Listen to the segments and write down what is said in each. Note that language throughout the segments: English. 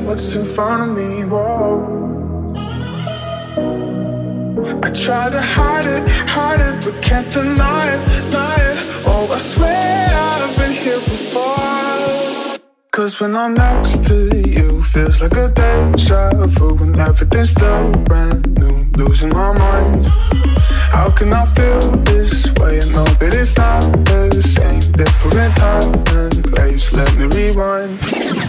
what's in front of me. Whoa. I try to hide it, hide it, but can't deny it, deny it. Oh, I swear I've been here before. Cause when I'm next to you, feels like a deja vu when everything's still brand new. Losing my mind. How can I feel this way? I know that it's not the same. Different time and place. Let me rewind.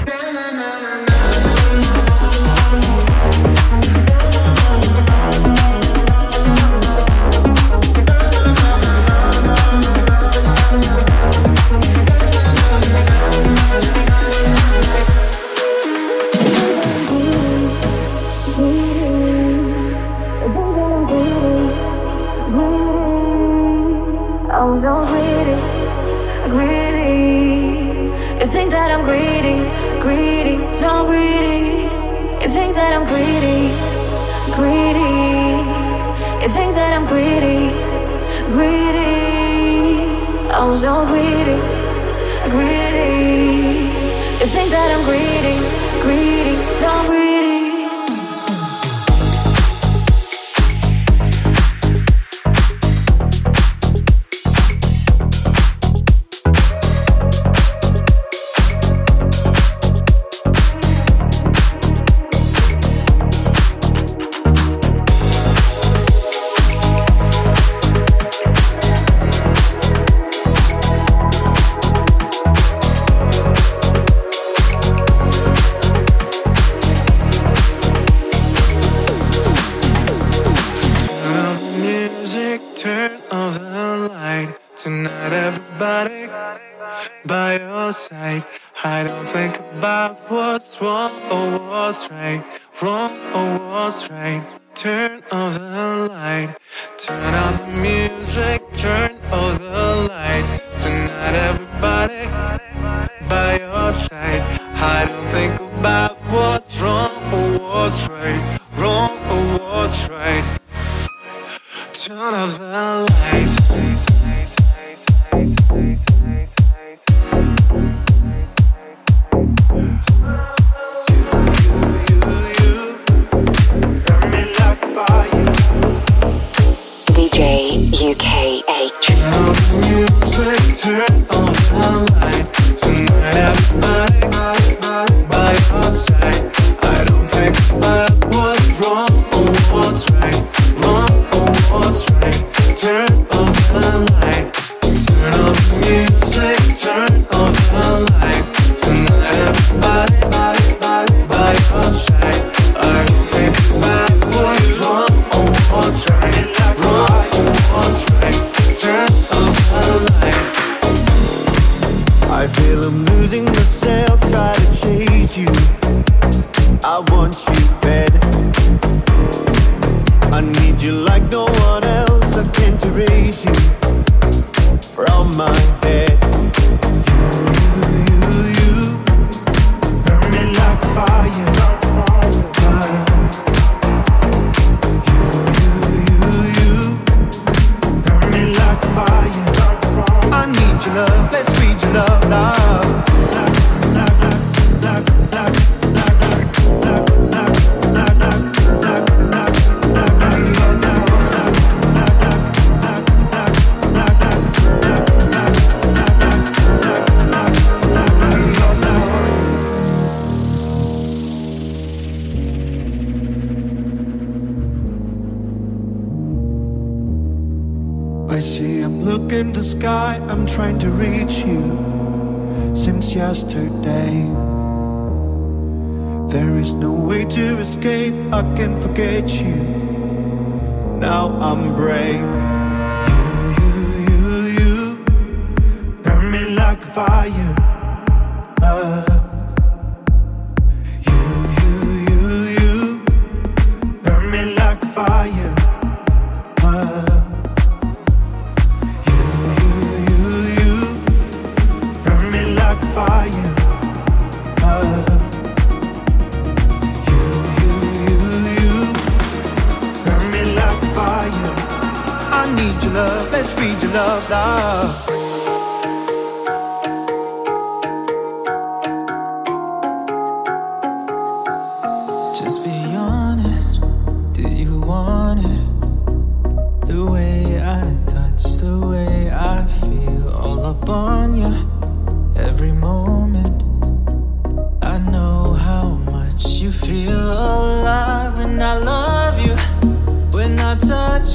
So greedy, greedy. You think that I'm greedy, greedy, so greedy.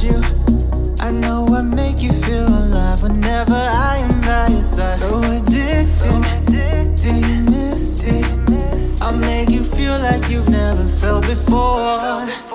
you. I know I make you feel alive whenever I am by your side. So addicted, so do you miss it? I make you feel like you've never felt before.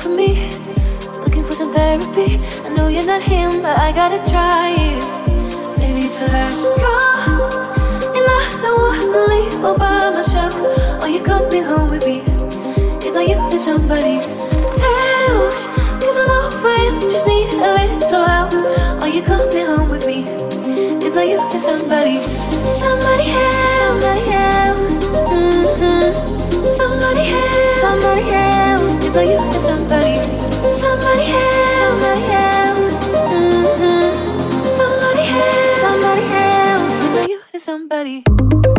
For me, Looking for some therapy. I know you're not him, but I gotta try it. Maybe a let go. And I don't wanna leave all by myself. Or you come be home with me. If not you, need somebody else. Cause I'm over you, just need a little help. Or you come be home with me. If not you, need somebody, somebody else. Somebody else. Mm-hmm. Somebody else. Somebody else for you to somebody, somebody else, somebody else, mm-hmm. somebody else, somebody else, for you to somebody.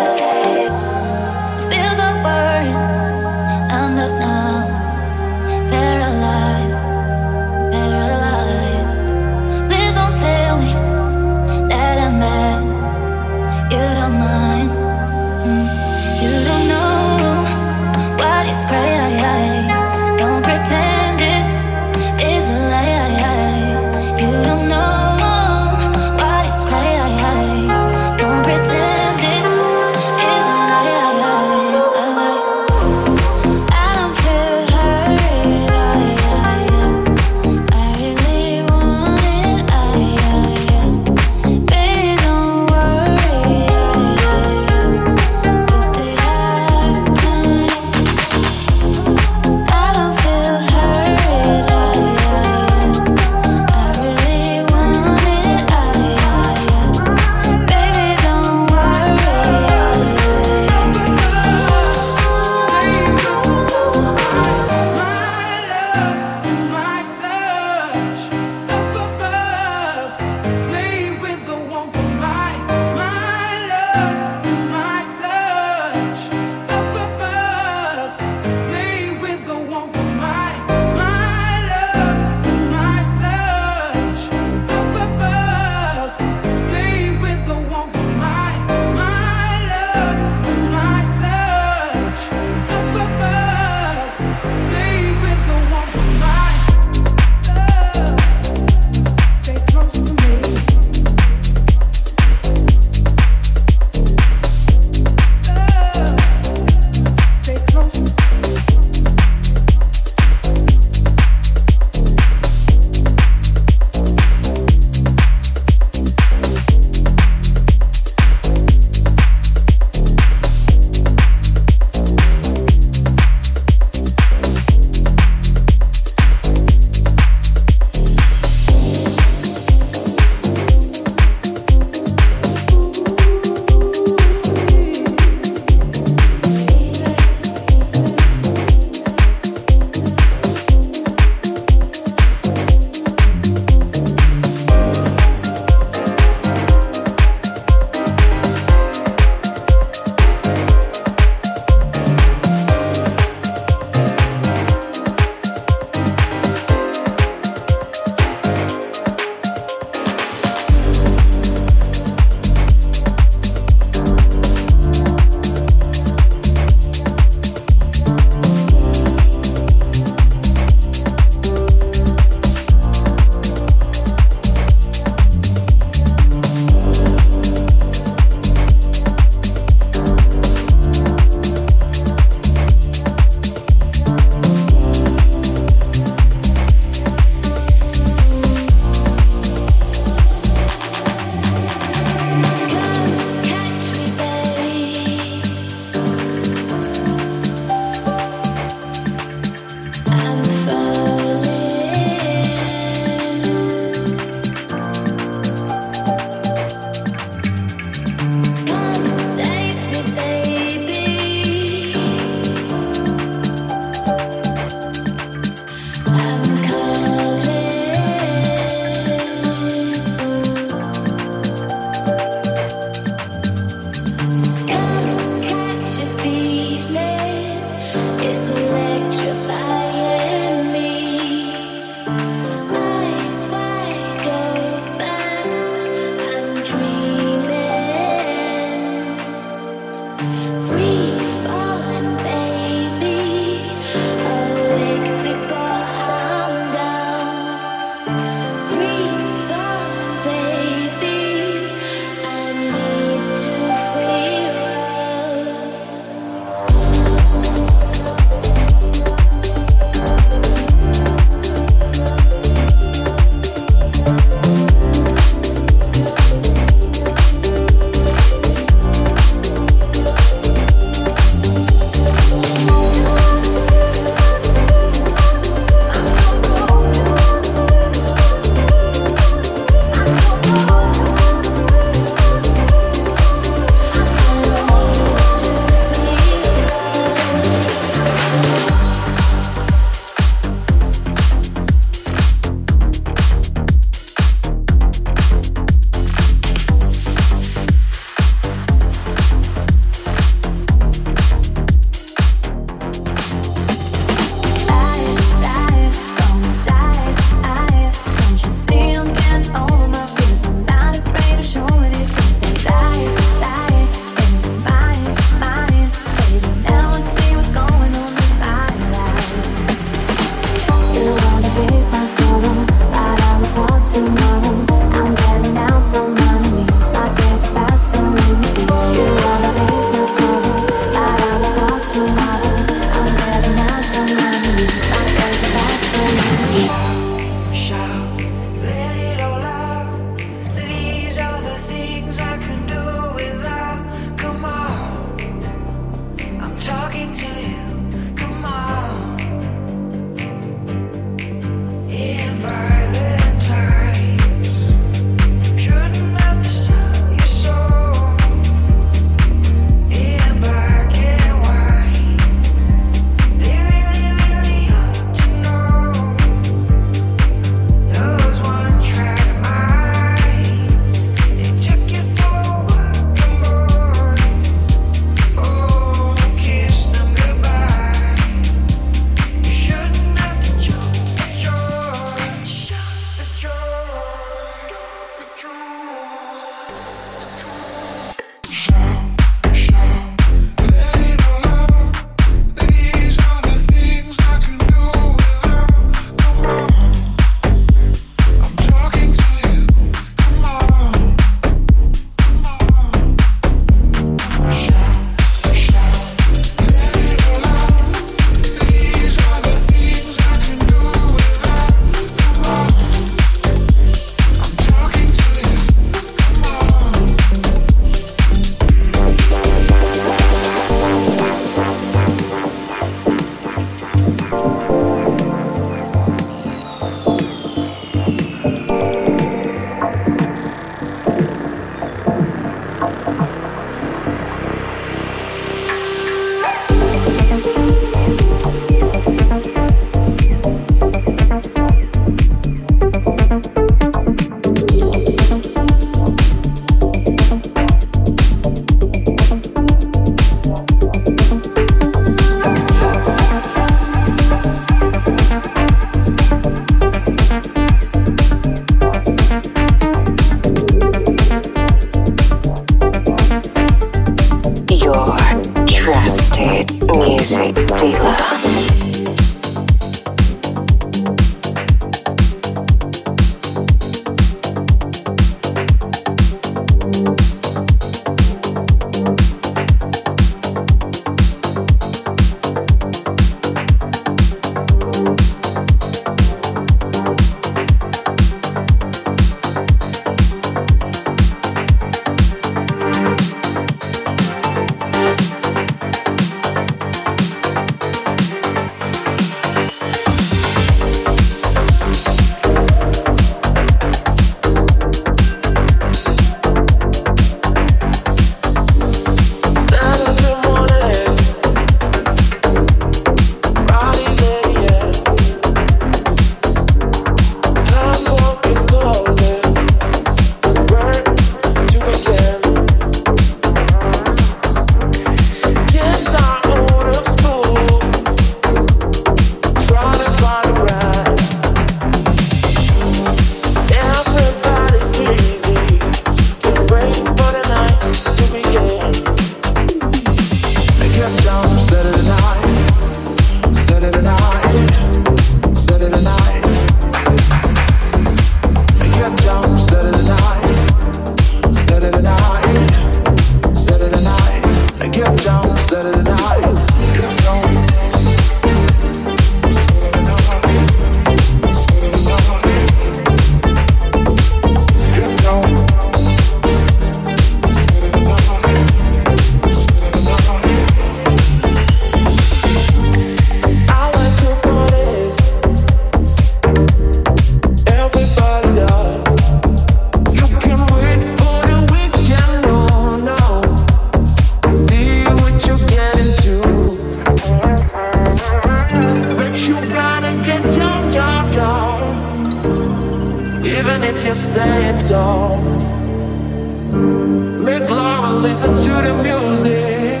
listen to the music.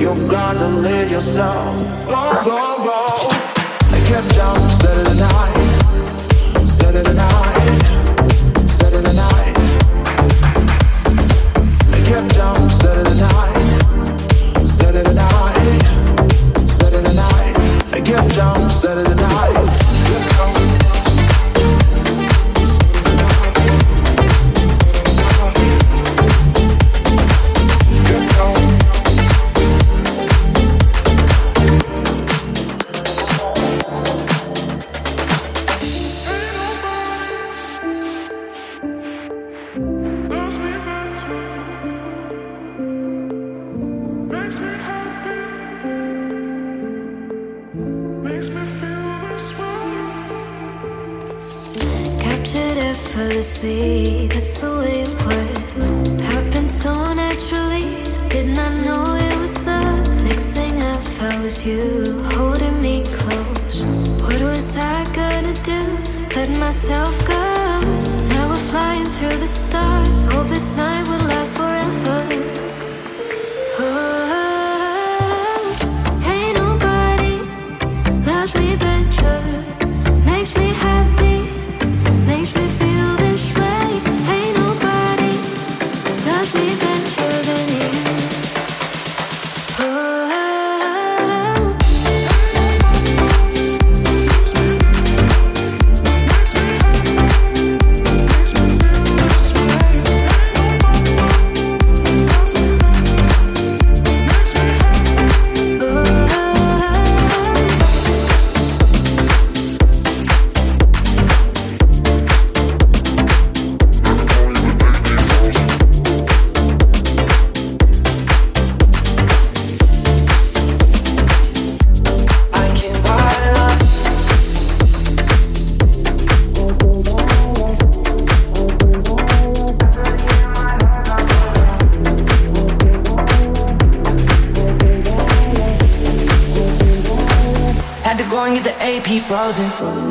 You've got to live yourself. Oh, go. frozen.